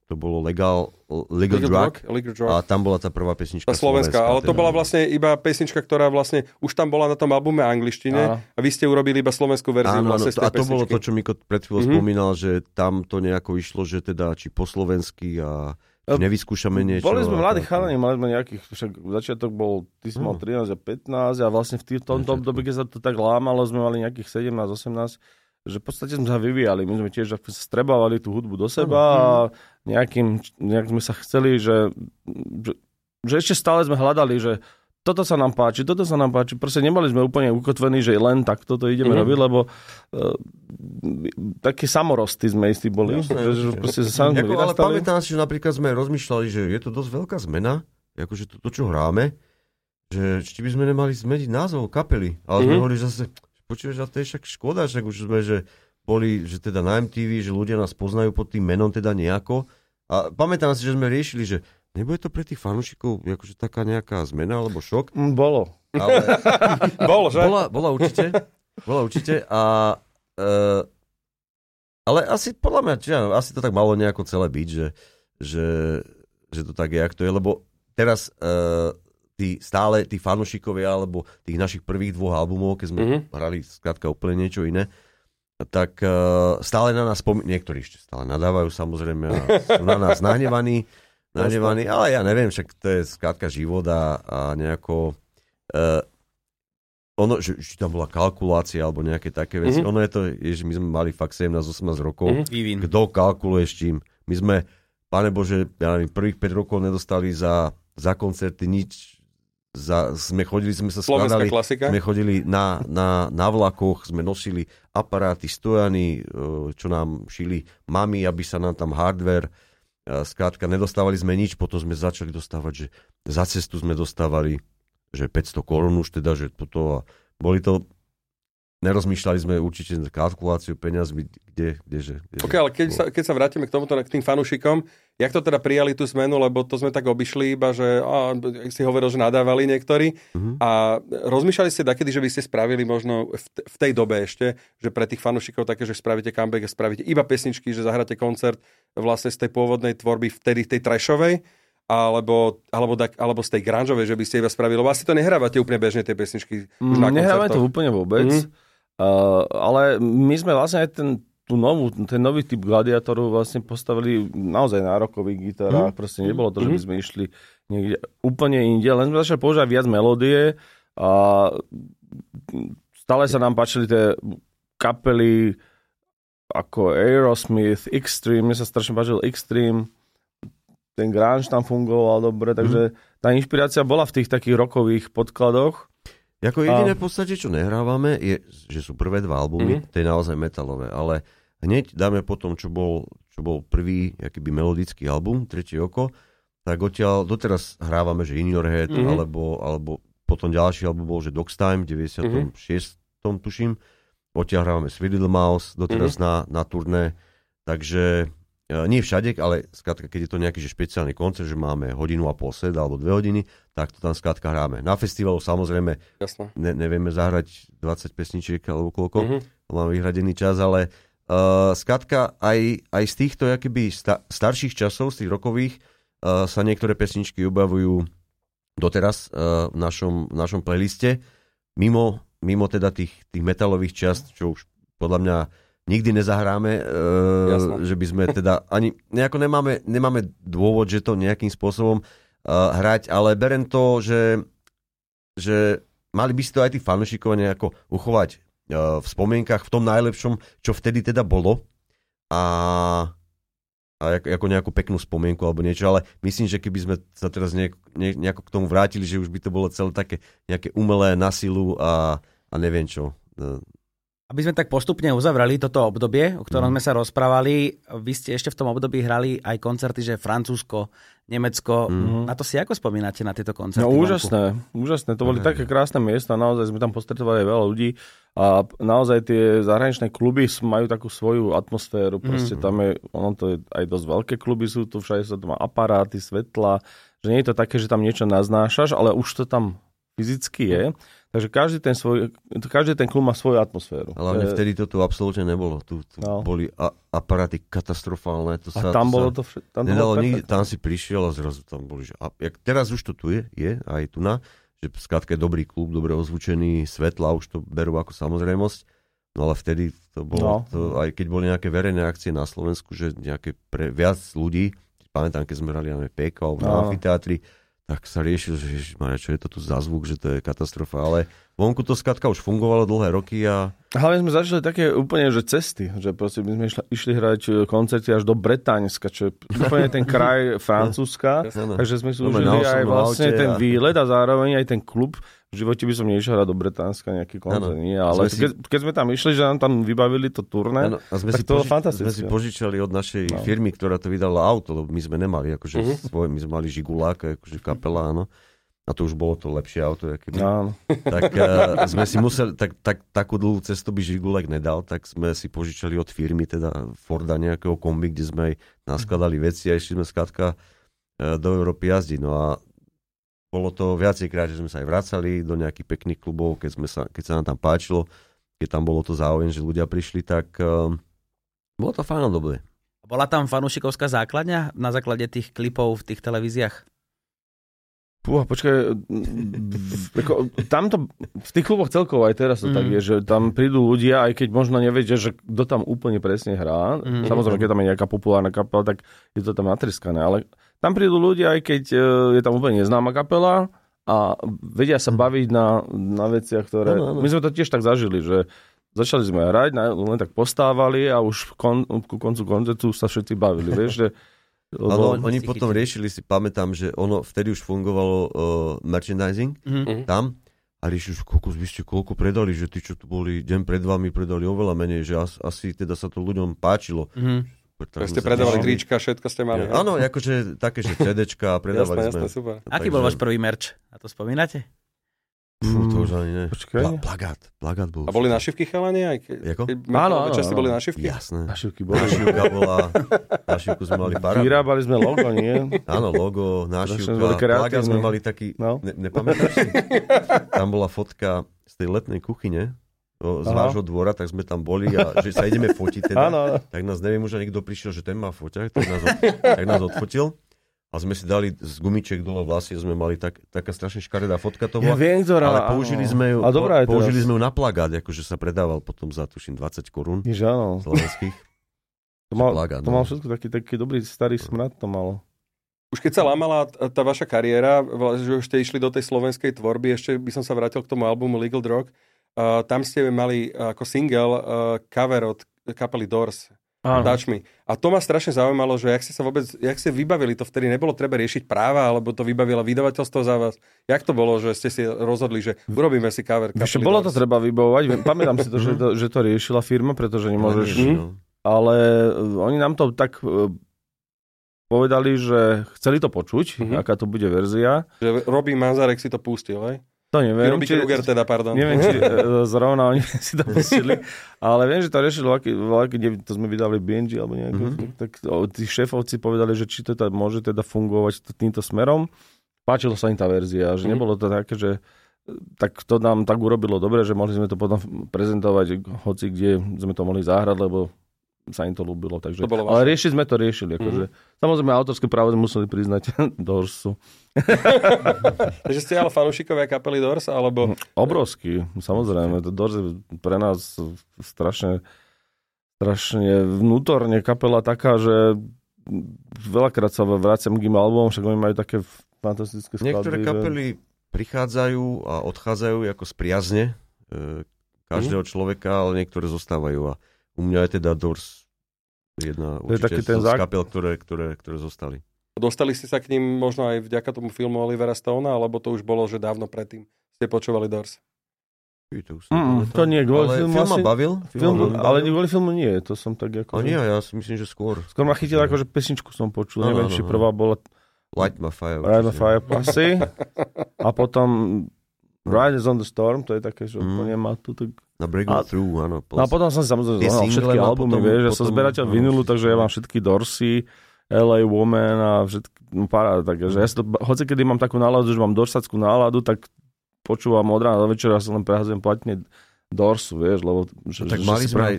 to bolo Legal, Legal, Legal Drug, Drug, Legal Drug. a tam bola tá prvá pesnička Tá slovenská, ale to teda. bola vlastne iba pesnička, ktorá vlastne už tam bola na tom albume angličtine Áno. a vy ste urobili iba slovenskú verziu Áno, áno, vlastne z to, tej a to bolo pesničky. to, čo Miko pred chvíľou Mhm. mm-hmm. spomínal, že tam to nejako išlo, že teda či po slovensky a či nevyskúšame niečo. Boli sme mladí chalani, mali sme nejakých, však začiatok bol, ty si mal No. 13 a 15 a vlastne v Začiatku. období, keď sa to tak lámalo, sme mali nejakých 17, 18, že v podstate sme sa vyvíjali, my sme tiež strebávali tú hudbu do seba a nejakým, nejak sme sa chceli, že, že, že ešte stále sme hľadali, že toto sa nám páči, toto sa nám páči. Proste neboli sme úplne ukotvení, že len tak toto ideme Mhm. robiť, lebo uh, takí samorosty sme istí boli. Jasné, že, že proste sa sme Ako, ale pamätám si, že napríklad sme rozmýšľali, že je to dosť veľká zmena, akože to, to čo hráme, že či by sme nemali zmeniť názov kapely. Ale sme Mhm. hovorili zase, počuješ, a to je však škoda, však už sme, že boli, že teda na MTV, že ľudia nás poznajú pod tým menom teda nejako. A pamätám si, že sme riešili, že nebude to pre tých fanúšikov akože taká nejaká zmena alebo šok. Mm, Bolo. Ale Bol, že? bola, bola určite. Bola určite a uh, ale asi podľa mňa, či, ja, asi to tak malo nejako celé byť, že, že, že to tak je, jak to je, lebo teraz uh, tí stále, tí fanúšikovia alebo tých našich prvých dvoch albumov, keď sme Mhm. hrali skrátka úplne niečo iné, tak uh, stále na nás spomínajú, niektorí ešte stále nadávajú samozrejme a sú na nás nahnevaní, nahnevaní, ale ja neviem, však to je skrátka život a, a nejako uh, ono, že, či tam bola kalkulácia alebo nejaké také veci, Mhm. ono je to, že my sme mali fakt 17-18 rokov, Mhm. Vývin. kto kalkuluje s čím. My sme, pane Bože, ja neviem, prvých 5 rokov nedostali za, za koncerty nič, za, sme chodili, sme sa Slovenská skladali, klasika. sme chodili na, na, na vlakoch, sme nosili aparáty, stojany, e, čo nám šili mami, aby sa nám tam hardware A skrátka, nedostávali sme nič, potom sme začali dostávať, že za cestu sme dostávali že 500 korún už teda, že toto a boli to nerozmýšľali sme určite kalkuláciu peniazmi, kde, kdeže. Kde, Ok, ale keď sa, keď sa vrátime k tomuto, k tým fanúšikom, jak to teda prijali tú zmenu, lebo to sme tak obišli iba, že á, si hovoril, že nadávali niektorí Mhm. a rozmýšľali ste takedy, že by ste spravili možno v, t- v tej dobe ešte, že pre tých fanúšikov také, že spravíte comeback a spravíte iba pesničky, že zahráte koncert vlastne z tej pôvodnej tvorby vtedy tej trashovej, alebo, alebo, tak, alebo z tej grungeovej, že by ste iba spravili, lebo asi to nehrávate úplne bežne tie pesničky. Mm, Nehráme to úplne vôbec, Mhm. uh, ale my sme vlastne aj ten, tú novú, ten nový typ gladiátorov vlastne postavili naozaj na rokových gitarách. Mhm. Proste nebolo to, že by sme išli niekde úplne inde, len sme začali používať viac melódie a stále sa nám páčili tie kapely ako Aerosmith, Extreme, mne sa strašne páčil Extreme, ten grunge tam fungoval dobre, takže tá inšpirácia bola v tých takých rokových podkladoch. Ako jediné v podstate, čo nehrávame, je, že sú prvé dva albumy, Mhm. to je naozaj metalové, ale hneď dáme potom, čo bol, čo bol prvý akýby melodický album, Tretie oko, tak odtiaľ doteraz hrávame, že In Your Head, Mhm. alebo, alebo potom ďalší album bol, že Dog's Time, v 96. tuším, odtiaľ hrávame Sweet Little Mouse, doteraz na, na turné, takže nie všade, ale skrátka, keď je to nejaký že špeciálny koncert, že máme hodinu a pol set alebo dve hodiny, tak to tam skrátka hráme. Na festivalu samozrejme ne, nevieme zahrať 20 pesničiek alebo koľko, Mhm. máme vyhradený čas, ale uh, skrátka aj, aj z týchto jakoby sta, starších časov, z tých rokových, uh, sa niektoré pesničky objavujú doteraz uh, v, našom, v našom playliste, mimo, mimo teda tých, tých metalových čast, čo už podľa mňa nikdy nezahráme, uh, že by sme teda ani, nejako nemáme, nemáme dôvod, že to nejakým spôsobom uh, hrať, ale berem to, že, že mali by si to aj tí fanúšikovia nejako uchovať uh, v spomienkach, v tom najlepšom, čo vtedy teda bolo a, a ako, ako nejakú peknú spomienku alebo niečo, ale myslím, že keby sme sa teraz nejako, ne, nejako k tomu vrátili, že už by to bolo celé také nejaké umelé na silu a, a neviem čo. Uh, Aby sme tak postupne uzavreli toto obdobie, o ktorom Mhm. sme sa rozprávali, vy ste ešte v tom období hrali aj koncerty, že Francúzsko, Nemecko. Mhm. Na to si ako spomínate na tieto koncerty? No úžasné, úžasné. To boli Hej. také krásne miesta, naozaj sme tam postretovali veľa ľudí a naozaj tie zahraničné kluby majú takú svoju atmosféru, proste tam je, ono to je aj dosť veľké kluby sú tu, všade sa tu má aparáty, svetla, že nie je to také, že tam niečo naznášaš, ale už to tam fyzicky je. Takže každý ten, svoj, každý ten klub má svoju atmosféru. hlavne To je- vtedy to tu absolútne nebolo. Tu, tu No. boli a, aparáty katastrofálne. To A sa, tam to bolo sa to všetko. Tam nedalo nikde. Tam si prišiel a zrazu tam boli. Že, a, jak, teraz už to tu je, je aj tu na, že skrátka je dobrý klub, dobre ozvučený, svetla, už to berú ako samozrejmosť. No ale vtedy to bolo, No. to, aj keď boli nejaké verejné akcie na Slovensku, že nejaké pre viac ľudí, pamätám, keď sme hrali na PK alebo na amfiteátri, tak sa riešil, že ježišmarja, čo je to tu za zvuk, že to je katastrofa, ale vonku to skrátka už fungovalo dlhé roky a Hlavne sme začali také úplne, že cesty, že proste my sme išli, išli hrať e, koncerty až do Bretaňska, čo je úplne ten kraj Francúzska, takže sme si užili aj vlastne ten výlet a zároveň aj ten klub. V živote by som nešiel hrať do Bretánska nejaký koncert, nie, ale Sme si- keď, sme tam išli, že nám tam vybavili to turné, Áno, a sme tak si, to poži- fantastické. sme si požičali od našej No. firmy, ktorá to vydala auto, lebo my sme nemali, akože Mhm. svoj, my sme mali Žigulák, akože kapela, áno. A to už bolo to lepšie auto, aké by. Áno. Tak uh, sme si museli, tak, tak, takú dlhú cestu by Žigulák nedal, tak sme si požičali od firmy, teda Forda nejakého kombi, kde sme aj naskladali veci a išli sme skrátka uh, do Európy jazdiť. No a bolo to viacejkrát, že sme sa aj vracali do nejakých pekných klubov, keď, sme sa, keď sa nám tam páčilo, keď tam bolo to záujem, že ľudia prišli, tak uh, bolo to fajn obdobie. Bola tam fanúšikovská základňa na základe tých klipov v tých televíziách? Púha, počkaj, ako, tamto, v tých kluboch celkovo aj teraz to Mm. tak je, že tam prídu ľudia, aj keď možno nevedia, že kto tam úplne presne hrá. Mm. Samozrejme, keď tam je nejaká populárna kapela, tak je to tam natriskané, ale tam prídu ľudia, aj keď e, je tam úplne neznáma kapela a vedia sa baviť na, na veciach, ktoré... Áno, áno. My sme to tiež tak zažili, že začali sme hrať, len tak postávali a už kon, ku koncu koncertu sa všetci bavili, vieš, že... Ale lebo- oni si potom riešili, si pamätám, že ono vtedy už fungovalo uh, merchandising Mhm. tam a riešili, že koľko, vy ste koľko predali, že tí, čo tu boli deň pred vami, predali oveľa menej, že as, asi teda sa to ľuďom páčilo. Mhm. Tak ste predávali trička, všetko ste mali. Ja, áno, akože také, že CDčka, predávali jasné, sme. jasné, super. Aký bol váš prvý merč? A to spomínate? Fú, to už ani ne. Počkaj. Pla, plagát, plagát bol. A boli našivky chalani? Aj ke, Jako? keď Áno, áno, časti boli našivky? Jasné. Našivky boli. Našivka bola, našivku sme mali para. Vyrábali sme logo, nie? Áno, logo, kreatívni. Plagát sme mali taký, No. ne, nepamätáš si? Tam bola fotka z tej letnej kuchyne, z Aha. vášho dvora, tak sme tam boli a že sa ideme fotiť teda. Áno. Tak nás neviem už, ani kto prišiel, že ten má foťák, tak nás, od, tak nás odfotil. A sme si dali z gumičiek dole vlasy, sme mali tak, taká strašne škaredá fotka to Ja bola. viem, ktorá... ale použili sme ju, A dobrá je použili teraz. sme ju na plagát, akože sa predával potom za tuším 20 korún slovenských. To mal, plagát, to no. mal všetko taký, taký dobrý starý smrad to malo. Už keď sa lámala tá vaša kariéra, že už ste išli do tej slovenskej tvorby, ešte by som sa vrátil k tomu albumu Legal Drug, uh, tam ste mali uh, ako single uh, cover od kapely Doors, Áno. Touch Me. A to ma strašne zaujímalo, že jak ste sa vôbec, jak ste vybavili to vtedy, nebolo treba riešiť práva, alebo to vybavilo vydavateľstvo za vás. Jak to bolo, že ste si rozhodli, že urobíme si cover Víš, bolo to treba vybavovať. Pamätám si to, že to, že to riešila firma, pretože nemôžeš... No. Ale eh, oni nám to tak povedali, že chceli to počuť, Mhm. aká to bude verzia. Že Robin Manzarek si to pustil, hej? To neviem, Robin Kruger teda, pardon. neviem, či eh, zrovna oni si to pustili, ale viem, že to riešili, aký, aký, to sme vydali BNG alebo nejako, Mhm. mm-hmm. tak o, tí šéfovci povedali, že či to teda môže teda fungovať týmto smerom. Páčilo sa im tá verzia, že Mhm. nebolo to také, že tak to nám tak urobilo dobre, že mohli sme to potom prezentovať hoci kde sme to mohli zahrať, lebo sa im to ľúbilo. Takže, To bolo ale riešiť sme to riešili. Akože. Samozrejme, autorské právo sme museli priznať Dorsu. Takže ste ale fanúšikovia kapely Doors, alebo... Obrovský, samozrejme. To Doors je pre nás strašne, strašne vnútorne kapela taká, že veľakrát sa vraciam k im albumom, však oni majú také fantastické skladby. Niektoré že- kapely prichádzajú a odchádzajú ako z priazne e, každého Mhm. človeka, ale niektoré zostávajú. A u mňa je teda Doors jedna To je taký ten z zák- kapel, ktoré, ktoré, ktoré zostali. Dostali ste sa k ním možno aj vďaka tomu filmu Olivera Stona, alebo to už bolo, že dávno predtým ste počúvali Doors? To, už si Mm, to nie, kvôli ale filmu film ma asi- bavil. Film, ma veľmi ale bavil. kvôli filmu nie, to som tak ako... A nie, ja si myslím, že skôr. Skôr ma chytil ako, že pesničku som počul. Áno, Neviem, áno, či áno. prvá bola Light my fire. Ride the určite. Fire asi. A potom Riders on the Storm, to je také, že Mm. úplne má tu tak... Na Break A- Me Through, áno. No a potom som samozrejme zohnal všetky má albumy, potom- vieš, ja som potom- zberateľ všetko. takže ja mám všetky Dorsey, LA Woman a všetky, no paráda, takže ja si to, hoci kedy mám takú náladu, že mám dorsackú náladu, tak počúvam od rána do večera, sa len prehazujem platne Dorsu, vieš, lebo... Že, No, tak že mali sme aj,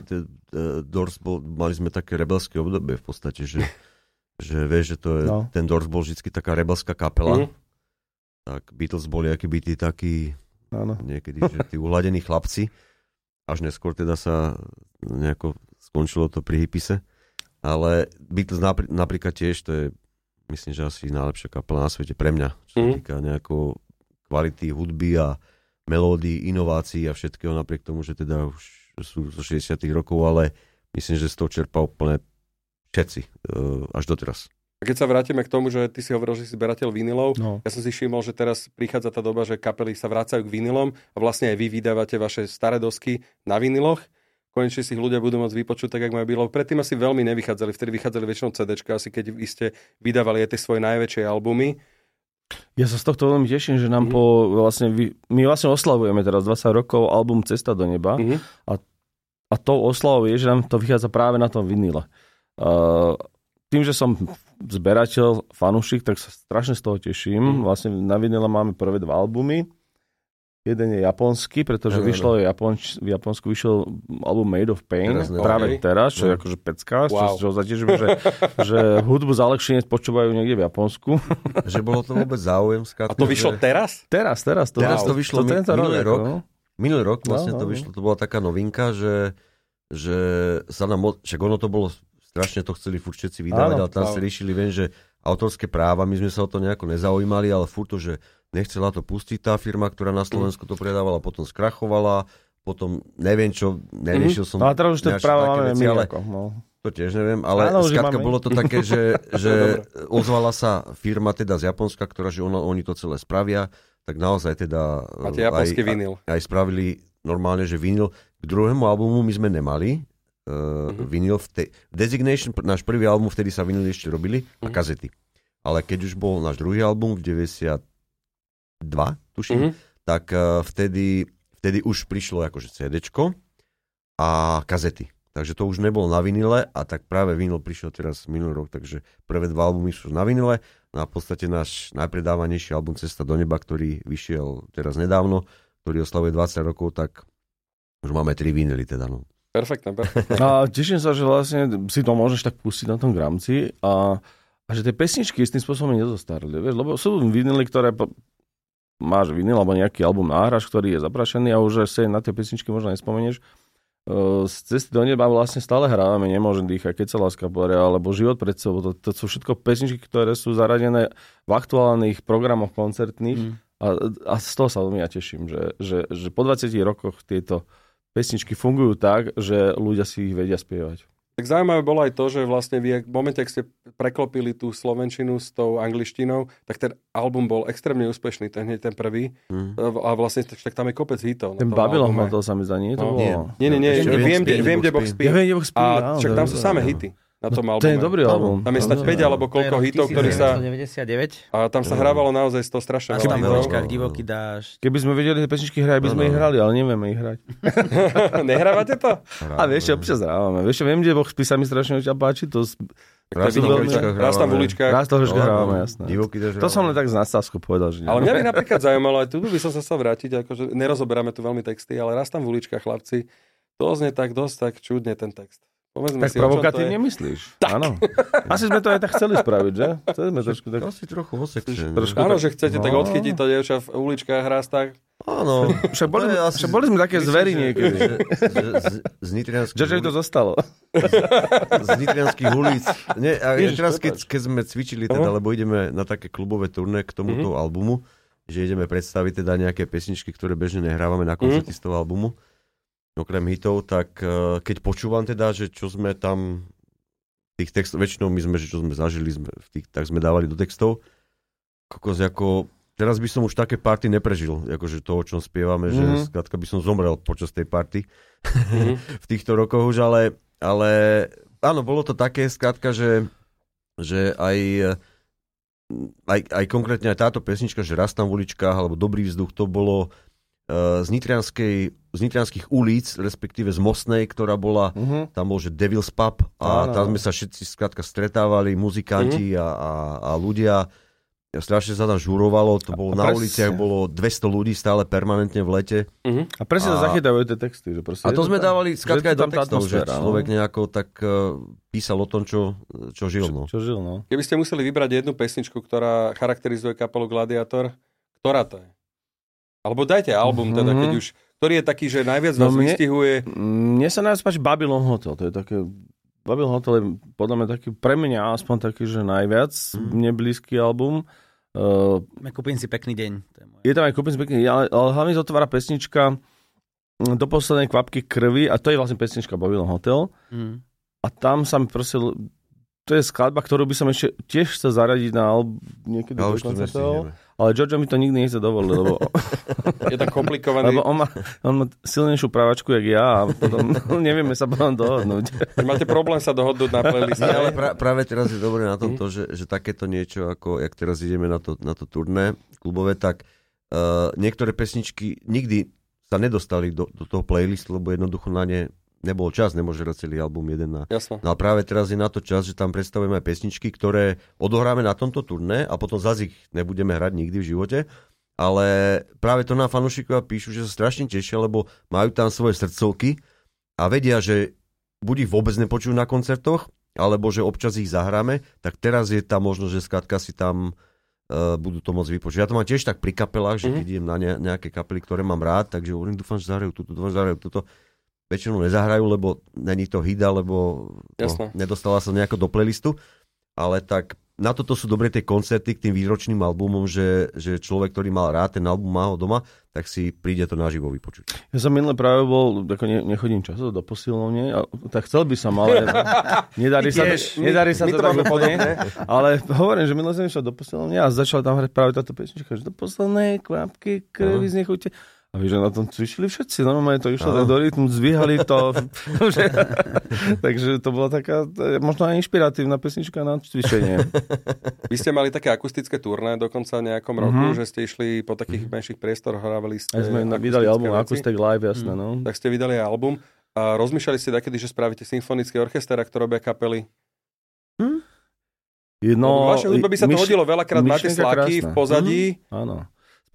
Doors bol, mali sme také rebelské obdobie v podstate, že, že vieš, že to je, No. ten Doors bol vždy taká rebelská kapela, Mhm. tak Beatles boli aký tí takí Áno. niekedy, že tí uhladení chlapci, až neskôr teda sa nejako skončilo to pri Hippise, ale Beatles napr- napríklad tiež, to je myslím, že asi najlepšia kapela na svete pre mňa, čo sa Mhm. týka nejako kvality hudby a melódií, inovácií a všetkého, napriek tomu, že teda už sú zo 60 rokov, ale myslím, že z toho čerpá úplne všetci, e, až doteraz. A keď sa vrátime k tomu, že ty si hovoril, že si zberateľ vinilov, No. ja som si všimol, že teraz prichádza tá doba, že kapely sa vracajú k vinilom a vlastne aj vy vydávate vaše staré dosky na viniloch. Konečne si ich ľudia budú môcť vypočuť tak, ako majú bylo. Predtým asi veľmi nevychádzali, vtedy vychádzali väčšinou CDčka, asi keď vy ste vydávali aj tie svoje najväčšie albumy. Ja sa z tohto veľmi teším, že nám Mhm. po vlastne, my vlastne oslavujeme teraz 20 rokov album Cesta do neba Mhm. a tou oslavou je, že nám to vychádza práve na tom vinile. Uh, tým, že som zberateľ, fanúšik, tak sa strašne z toho teším. Mhm. Vlastne na vinile máme prvé dva albumy. Jeden je japonský, pretože áno. vyšlo Japonč, v Japonsku vyšiel album Made of Pain, Teraz, no. práve Okay. teraz, čo je No. akože pecka, Wow. čo, čo zatežíme, že, že hudbu z Alekšinec počúvajú niekde v Japonsku. Že bolo to vôbec záujem. A to vyšlo že... teraz? Teraz, teraz. To, Teraz to vyšlo mi- tento minulý rok. no. Minulý rok vlastne No, to no, vyšlo, to bola taká novinka, že, že sa nám, však ono to bolo, strašne to chceli furt všetci vydávať, Áno, ale tam áno. si riešili, viem, že autorské práva, my sme sa o to nejako nezaujímali, ale furt to, že nechcela to pustiť tá firma, ktorá na Slovensku to predávala, potom skrachovala, potom neviem čo, neriešil som No a teraz už nejaké práva máme veci, ale ako, no. to tiež neviem, ale Áno, máme. bolo to také, že, že ozvala sa firma teda z Japonska, ktorá, že ono, oni to celé spravia, tak naozaj teda Máte eh, japonský aj, vinyl. aj spravili normálne, že vinyl. K druhému albumu my sme nemali uh, vinyl. V te- Designation, náš prvý album, vtedy sa vinyly ešte robili a kazety. Ale keď už bol náš druhý album v 92, tuším, Mhm. tak uh, vtedy, vtedy už prišlo akože CDčko a kazety. Takže to už nebolo na vinile a tak práve vinyl prišiel teraz minulý rok, takže prvé dva albumy sú na vinile no a v podstate náš najpredávanejší album Cesta do neba, ktorý vyšiel teraz nedávno, ktorý oslavuje 20 rokov, tak už máme tri vinily teda. No. Perfektné, perfektné. A teším sa, že vlastne si to môžeš tak pustiť na tom gramci a, a že tie pesničky s tým spôsobom nezostarli. Vieš, lebo sú vinily, ktoré po, máš vinyl alebo nejaký album náhraš, ktorý je zaprašený a už si na tie pesničky možno nespomenieš. Z cesty do neba vlastne stále hrávame Nemôžem dýchať, Keď sa láska poria, alebo Život pred sebou. To, to sú všetko pesničky, ktoré sú zaradené v aktuálnych programoch koncertných Mm. a, a z toho sa veľmi ja teším, že, že, že po 20 rokoch tieto pesničky fungujú tak, že ľudia si ich vedia spievať. Tak zaujímavé bolo aj to, že vlastne vy, v momente, ak ste preklopili tú slovenčinu s tou angličtinou, tak ten album bol extrémne úspešný, ten hneď ten prvý. Mm. A vlastne tak, tam je kopec hitov. Ten Babylon. Hotel sa mi zdá, nie? To No. bolo... Nie. Nie, nie, nie, Ešte viem, kde Spin. Spin. Ja viem, kde Box Spin, A však tam to- sú samé to- hity na tom To je albume. dobrý album. Tam je snad 5 alebo koľko hitov, ktorí sa... 99. A tam sa hrávalo naozaj z toho strašne A veľa tam v hitov. uličkách divoký dážď. Keby sme vedeli tie pesničky hrať, by sme No, no. ich hrali, ale nevieme ich hrať. Nehrávate to? A vieš, čo, občas hrávame. Vieš, viem, kde Spin sa mi strašne páči, to to je Raz vidno, v uličkách raz tam v uličkách. raz vždy hrávame, jasné. Divoký dážď To som len tak z nadsázku povedal, že nie. Ale mňa by napríklad zaujímalo, aj tu by som sa chcel vrátiť, akože nerozoberáme tu veľmi texty, ale raz tam v uličkách chlapci, to znie tak dosť tak čudne ten text. Povedzme Tak si, provokatívne je. myslíš? Áno. Asi sme to aj tak chceli spraviť, že? Chceli sme trošku tak... Asi trochu hosexe. Trošku- Áno, že chcete tak No. odchytiť to dievča v uličkách tak. Áno. Však boli, je asi- však boli sme také zvery niekedy. že- že z- Z Nitrianských Že, že to zostalo. z Nitrianských ulic. Nie, a Ježiš, teraz, keď, keď sme cvičili, teda, lebo ideme na také klubové turné k tomuto albumu, že ideme predstaviť teda nejaké pesničky, ktoré bežne nehrávame na koncerty z toho albumu, okrem hitov, tak eh, keď počúvam teda, že čo sme tam tých textov, väčšinou my sme, že čo sme zažili, sme v tých, tak sme dávali do textov. Kokos, ako, teraz by som už také party neprežil, akože to, o čom spievame, že Mhm. skrátka by som zomrel počas tej party Mhm. v týchto rokoch už, ale, ale áno, bolo to také skrátka, že, že aj, aj, aj konkrétne aj táto pesnička, že raz tam v uličkách, alebo Dobrý vzduch, to bolo z, Nitrianskej, z Nitrianských ulic, respektíve z Mostnej, ktorá bola, Mhm. tam bol, že Devil's Pub a Áno. tam sme sa všetci skrátka stretávali, muzikanti a, a, a ľudia. Strašne sa tam žurovalo, to bolo A na presne. uliciach, bolo 200 ľudí stále permanentne v lete. A presne sa zachytajú tie texty. Že A je to sme tam- dávali skrátka aj do textov, že no. človek nejako tak uh, písal o tom, čo, čo žil. No. Čo žil, no. Keby ste museli vybrať jednu pesničku, ktorá charakterizuje kapelu Gladiator, ktorá to je? Alebo dajte album, teda, Mhm. keď už, ktorý je taký, že najviac No vás mne- vystihuje. Mne sa najviac páči Babylon Hotel. To je také... Babylon Hotel je podľa mňa taký, pre mňa aspoň taký, že najviac Mhm. mne blízky album. Uh, Kúpim si pekný deň. To je moje. je tam aj kúpim pekný, ale, ale hlavne zotvára pesnička mm, do poslednej kvapky krvi a to je vlastne pesnička Babylon Hotel. Mm. A tam sa mi proste... To je skladba, ktorú by som ešte tiež chcel zaradiť na album niekedy A do to nestihneme. Ale Jojo mi to nikdy nechce dovoliť, lebo, Je tak komplikovaný. lebo on, má, on má silnejšiu právačku, jak ja a potom nevieme sa potom dohodnúť. Máte problém sa dohodnúť na playliste. Ale pra, práve teraz je dobré na tomto, že, že takéto niečo, ako jak teraz ideme na to, na to turné klubové, tak uh, niektoré pesničky nikdy sa nedostali do, do toho playlistu, lebo jednoducho na ne nebol čas, nemôže hrať celý album jeden na... Jasno. No a práve teraz je na to čas, že tam predstavujeme aj pesničky, ktoré odohráme na tomto turné a potom zase ich nebudeme hrať nikdy v živote. Ale práve to nám fanúšikovia píšu, že sa strašne tešia, lebo majú tam svoje srdcovky a vedia, že buď ich vôbec nepočujú na koncertoch, alebo že občas ich zahráme, tak teraz je tá možnosť, že skrátka si tam uh, budú to môcť vypočuť. Ja to mám tiež tak pri kapelách, že Mhm. keď idem na ne, nejaké kapely, ktoré mám rád, takže hovorím, dúfam, že zahrajú túto, dúfam, že zahrajú túto. Väčšinou nezahrajú, lebo není to hit, alebo Jasné. no, nedostala sa nejako do playlistu. Ale tak na toto sú dobré tie koncerty k tým výročným albumom, že, že človek, ktorý mal rád ten album, má ho doma, tak si príde to naživo vypočuť. Ja som minule práve bol, ako ne, nechodím často do posilovne, a, tak chcel by som, ale nedarí sa, Tiež. to, nedarí sa My to, to tak úplne. Ale hovorím, že minule som išiel do posilovne a začal tam hrať práve táto pesnička, že do poslednej kvapky krvi z nechute. A že na tom cvičili všetci, normálne to išlo tak do rytmu, zvíhali to. že, takže to bola taká, možno aj inšpiratívna pesnička na cvičenie. Vy ste mali také akustické turné dokonca nejakom roku, mm-hmm. že ste išli po takých mm-hmm. menších priestoroch, hrávali ste Aj sme vydali album Acoustic Live, jasné, mm. no. Tak ste vydali aj album. A rozmýšľali ste takedy, že spravíte symfonický orchester, ak to robia kapely? Hm? No, Vaše hudba by sa to hodilo veľakrát, máte slaky v pozadí. Mm, áno.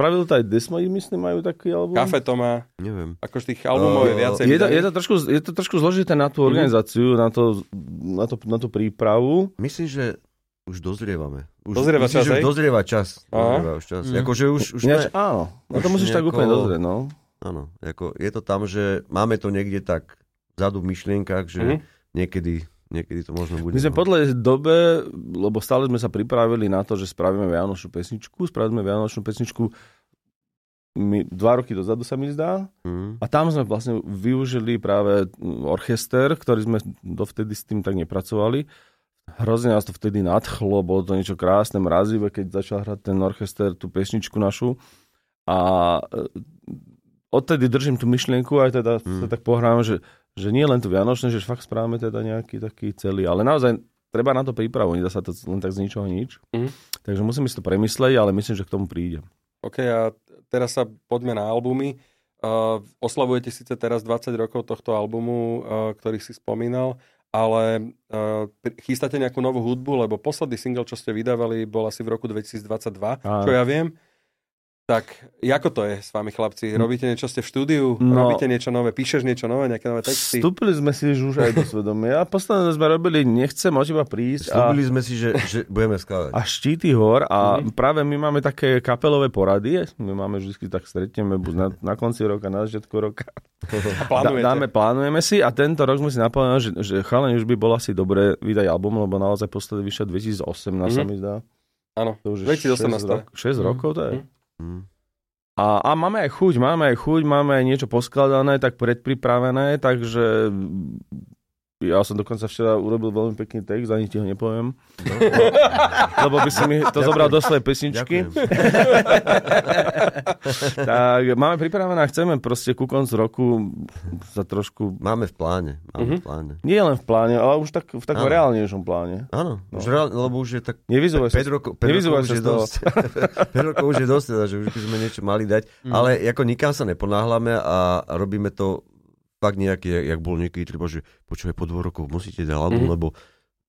Spravil to aj Desmodi, myslím, majú taký album. Kafe to má. Neviem. Akože tých albumov je viacej. Je to, je, to trošku, je to trošku zložité na tú organizáciu, mm. na, to, na, to, na tú prípravu. Myslím, že už dozrievame. Už, dozrieva myslím, čas, že už dozrieva čas. Dozrieva už čas. Mm. Akože už, už Ináč, sme, áno, no to musíš tak nejako- úplne dozrieť, no. Áno, ako je to tam, že máme to niekde tak vzadu v myšlienkach, že Mhm. niekedy, niekedy to možno bude. My sme no. podľa dobe, lebo stále sme sa pripravili na to, že spravíme Vianočnú pesničku, spravili sme Vianočnú pesničku my, dva roky dozadu sa mi zdá. Mhm. A tam sme vlastne využili práve mm, orchester, ktorý sme dovtedy s tým tak nepracovali. Hrozne nás to vtedy nadchlo, bolo to niečo krásne, mrazivé, keď začal hrať ten orchester, tú pesničku našu. A e, odtedy držím tú myšlienku, aj teda Mm. sa tak pohrám, že, že nie len tu Vianočné, že fakt správame teda nejaký taký celý, ale naozaj treba na to prípravu, nedá sa to len tak z ničoho nič. Mhm. Takže musíme si to premyslieť, ale myslím, že k tomu príde. OK, a teraz sa poďme na albumy. Uh, oslavujete síce teraz 20 rokov tohto albumu, uh, ktorý si spomínal, ale uh, chystáte nejakú novú hudbu, lebo posledný single, čo ste vydávali, bol asi v roku 2022, Áno. čo ja viem. Tak, ako to je s vami, chlapci? Robíte niečo, ste v štúdiu? No. Robíte niečo nové? Píšeš niečo nové? Nejaké nové texty? Vstúpili sme si už aj do svedomia. Posledné sme robili Nechcem od teba prísť a, Slúbili sme si, že, že budeme skladať. a Štíty hor a Mhm. práve my máme také kapelové porady. My máme vždy tak stretneme buď na, na konci roka, na začiatku roka. A plánujete? dáme, plánujeme si a tento rok sme si naplánovali, že, že chalani už by bolo asi dobré vydať album, lebo naozaj posledný vyšiel 2018 sa Mhm. mi zdá. Áno, To už je 2018 6, rok, 6 Mhm. rokov to je. Mhm. A, a máme aj chuť, máme aj chuť, máme aj niečo poskladané, tak predpripravené, takže ja som dokonca včera urobil veľmi pekný text, ani ti ho nepoviem. Lebo by si mi to zobral do svojej pesničky. Ďakujem. tak máme pripravené a chceme proste ku koncu roku sa trošku, Máme v pláne. Máme Mhm. v pláne. nie len v pláne, ale už tak, v takom reálnejšom pláne. Áno, No. už reál, lebo už je tak Nevyzúvaj sa. 5 rokov, 5 Nevyzúvaj rokov už je dosť. 5 rokov už je dosť, teda, že už by sme niečo mali dať. Mhm. Ale ako nikam sa neponáhľame a a robíme to fakt nejaký, jak, jak bol niekedy treba, že počúvaj po dvoch rokov musíte dať album, Mhm. lebo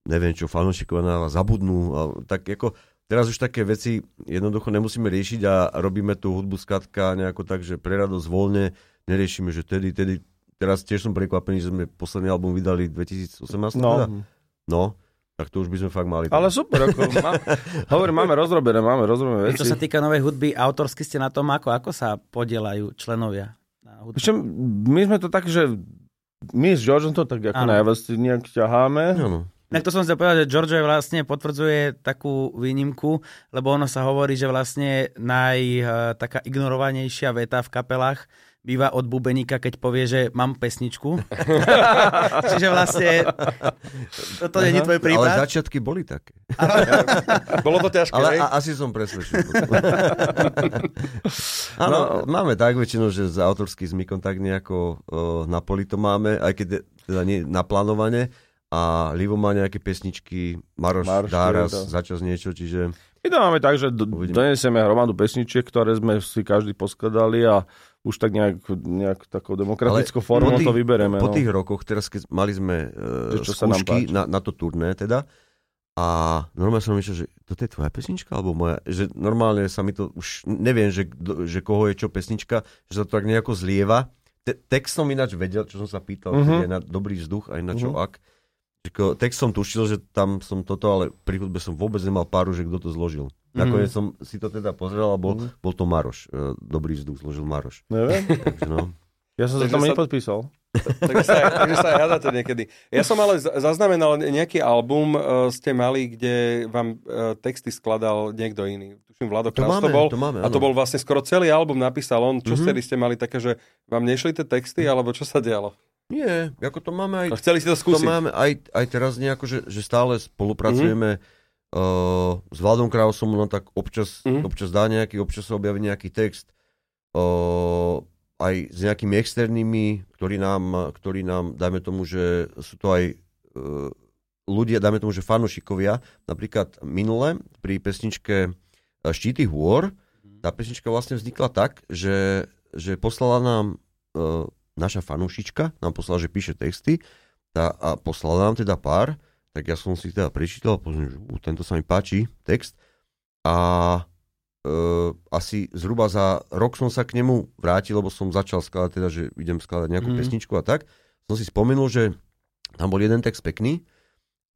neviem čo, fanúšikovia na vás zabudnú. A, tak ako teraz už také veci jednoducho nemusíme riešiť a robíme tú hudbu skatka nejako tak, že pre radosť voľne neriešime, že tedy, tedy Teraz tiež som prekvapený, že sme posledný album vydali 2018. No, Teda? no, tak to už by sme fakt mali. ale super, ako, má, hovorím, máme rozrobené, máme rozrobené veci. Čo sa týka novej hudby, autorsky ste na tom ako? Ako sa podielajú členovia Ešte, my sme to tak, že my s Georgeom to tak ako najviac nejak ťaháme. Áno. Tak to som chcel povedať, že Giorgio je vlastne potvrdzuje takú výnimku, lebo ono sa hovorí, že vlastne naj eh, taká ignorovanejšia veta v kapelách býva od bubeníka, keď povie, že mám pesničku. Čiže vlastne toto nie je tvoj Ale prípad. začiatky boli také. Bolo to ťažké, Ale a, asi som presvedčený. Áno, no. máme tak väčšinou, že s autorským zmykom tak nejako uh, na poli to máme, aj keď teda nie naplánovane. A Livo má nejaké pesničky, Maroš, Maroš, dá raz je to. začas niečo, čiže My to máme tak, že do, Uvidíme. donesieme hromadu pesničiek, ktoré sme si každý poskladali a už tak nejak, nejak takou demokratickou Ale formou tých- to vybereme. po no. tých rokoch, teraz keď mali sme uh, čo nám skúšky na, na to turné teda, a normálne som myslel, že toto je tvoja pesnička, alebo moja, že normálne sa mi to už, neviem, že, že koho je čo pesnička, že sa to tak nejako zlieva. Te, text som ináč vedel, čo som sa pýtal, uh-huh. na dobrý vzduch, aj na čo Mhm. ak. Text som tušil, že tam som toto, ale pri hudbe som vôbec nemal páru, že kto to zložil. Nakoniec som si to teda pozrel a bol, Mhm. bol to Maroš. E, Dobrý vzduch zložil Maroš. Neviem, Takže no. ja som sa Takže tam sa- nepodpísal. Takže sa, takže sa aj hádate niekedy. Ja som ale za- zaznamenal nejaký album, uh, ste mali, kde vám uh, texty skladal niekto iný. Tuším, Vlado To máme, to bol. to máme, a to bol vlastne skoro celý album napísal on. Čo Mhm. vtedy ste mali také, že vám nešli tie texty, alebo čo sa dialo? Nie, ako to máme aj A chceli ste to To skúsiť? máme aj, aj teraz nejako, že, že stále spolupracujeme mm-hmm. Uh, s Vladom Krausom, no tak občas, Mhm. mm-hmm. občas dá nejaký, občas sa objaví nejaký text. Uh, aj s nejakými externými, ktorí nám, ktorí nám, dajme tomu, že sú to aj uh, ľudia, dajme tomu, že fanúšikovia, napríklad minule pri pesničke Štíty hôr, tá pesnička vlastne vznikla tak, že, že poslala nám uh, naša fanúšička, nám poslala, že píše texty tá, a poslala nám teda pár, tak ja som si teda prečítal, pozriem, že uh, tento sa mi páči, text a uh, asi zhruba za rok som sa k nemu vrátil, lebo som začal skladať teda, že idem skladať nejakú mm. pesničku a tak. Som si spomenul, že tam bol jeden text pekný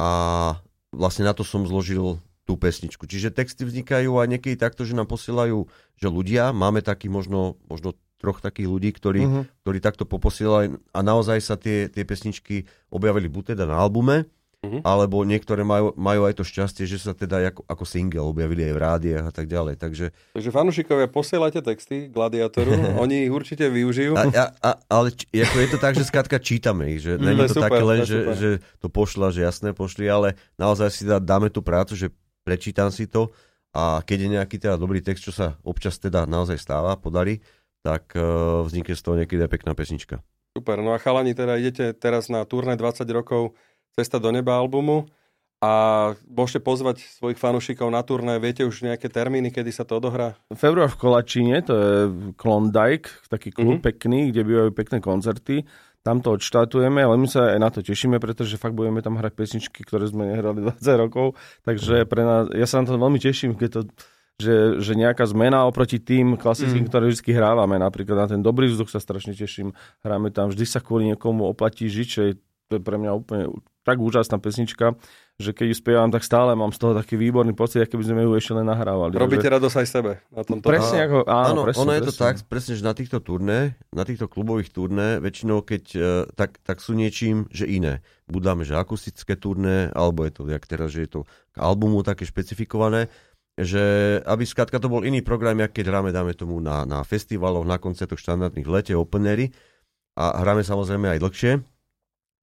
a vlastne na to som zložil tú pesničku. Čiže texty vznikajú aj niekedy takto, že nám posielajú, že ľudia, máme taký možno, možno troch takých ľudí, ktorí, uh-huh. ktorí takto poposielajú a naozaj sa tie, tie pesničky objavili buď teda na albume, uh-huh. alebo niektoré majú, majú aj to šťastie, že sa teda ako, ako single objavili aj v rádiách a tak ďalej. Takže, Takže fanúšikovia, posielajte texty Gladiatoru, oni ich určite využijú. A, a, a, ale č, ako je to tak, že skrátka čítame ich, že mm, není to super, také len, že, že to pošla, že jasné pošli, ale naozaj si dá, dáme tú prácu, že prečítam si to a keď je nejaký teda dobrý text, čo sa občas teda naozaj stáva, podarí, tak uh, vznikne z toho niekedy aj pekná pesnička. Super, no a chalani, teda idete teraz na turné 20 rokov Cesta do neba albumu a môžete pozvať svojich fanúšikov na turné. Viete už nejaké termíny, kedy sa to odohrá? Február v Kolačine, to je Klondike, taký klub mm-hmm. pekný, kde bývajú pekné koncerty. Tam to odštátujeme, ale my sa aj na to tešíme, pretože fakt budeme tam hrať pesničky, ktoré sme nehrali 20 rokov. Takže pre nás, ja sa na to veľmi teším, keď to že, že nejaká zmena oproti tým klasickým, mm. ktoré vždy hrávame. Napríklad na ten dobrý vzduch sa strašne teším. Hráme tam, vždy sa kvôli niekomu oplatí žiť, čo je to je pre mňa úplne tak úžasná pesnička, že keď ju spievam, tak stále mám z toho taký výborný pocit, ako by sme ju ešte len nahrávali. Robíte že... radosť aj sebe na tomto. Presne ako, áno, áno presne, ono je presne. to tak, presne, že na týchto turné, na týchto klubových turné, väčšinou keď, uh, tak, tak sú niečím, že iné. Buď dáme, že akustické turné, alebo je to, jak teraz, že je to k albumu také špecifikované, že aby skrátka to bol iný program, jak keď hráme, dáme tomu na, na festivaloch, na koncertoch štandardných lete, openery a hráme samozrejme aj dlhšie.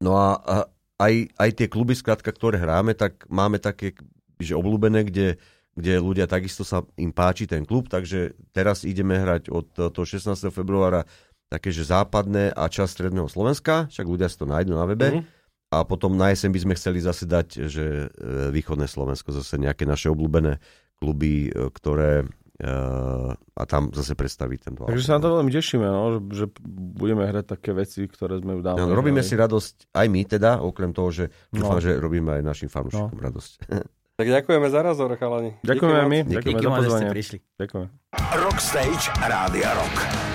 No a, a aj, aj tie kluby, skrátka, ktoré hráme, tak máme také že obľúbené, kde, kde ľudia takisto sa im páči ten klub, takže teraz ideme hrať od toho 16. februára také, že západné a čas stredného Slovenska, však ľudia si to nájdú na webe. Mm-hmm. A potom na jeseň by sme chceli zase dať, že e, východné Slovensko, zase nejaké naše obľúbené kluby, e, ktoré a tam zase predstaviť ten Takže sa na to veľmi tešíme, no, že, že budeme hrať také veci, ktoré sme dávali. No, robíme si radosť aj my teda, okrem toho, že no. dúfam, že robíme aj našim fanúšikom no. radosť. Tak ďakujeme za razor, chalani. Ďakujeme my. Ďakujeme za pozvanie. Ďakujeme. Rockstage Rádia Rock.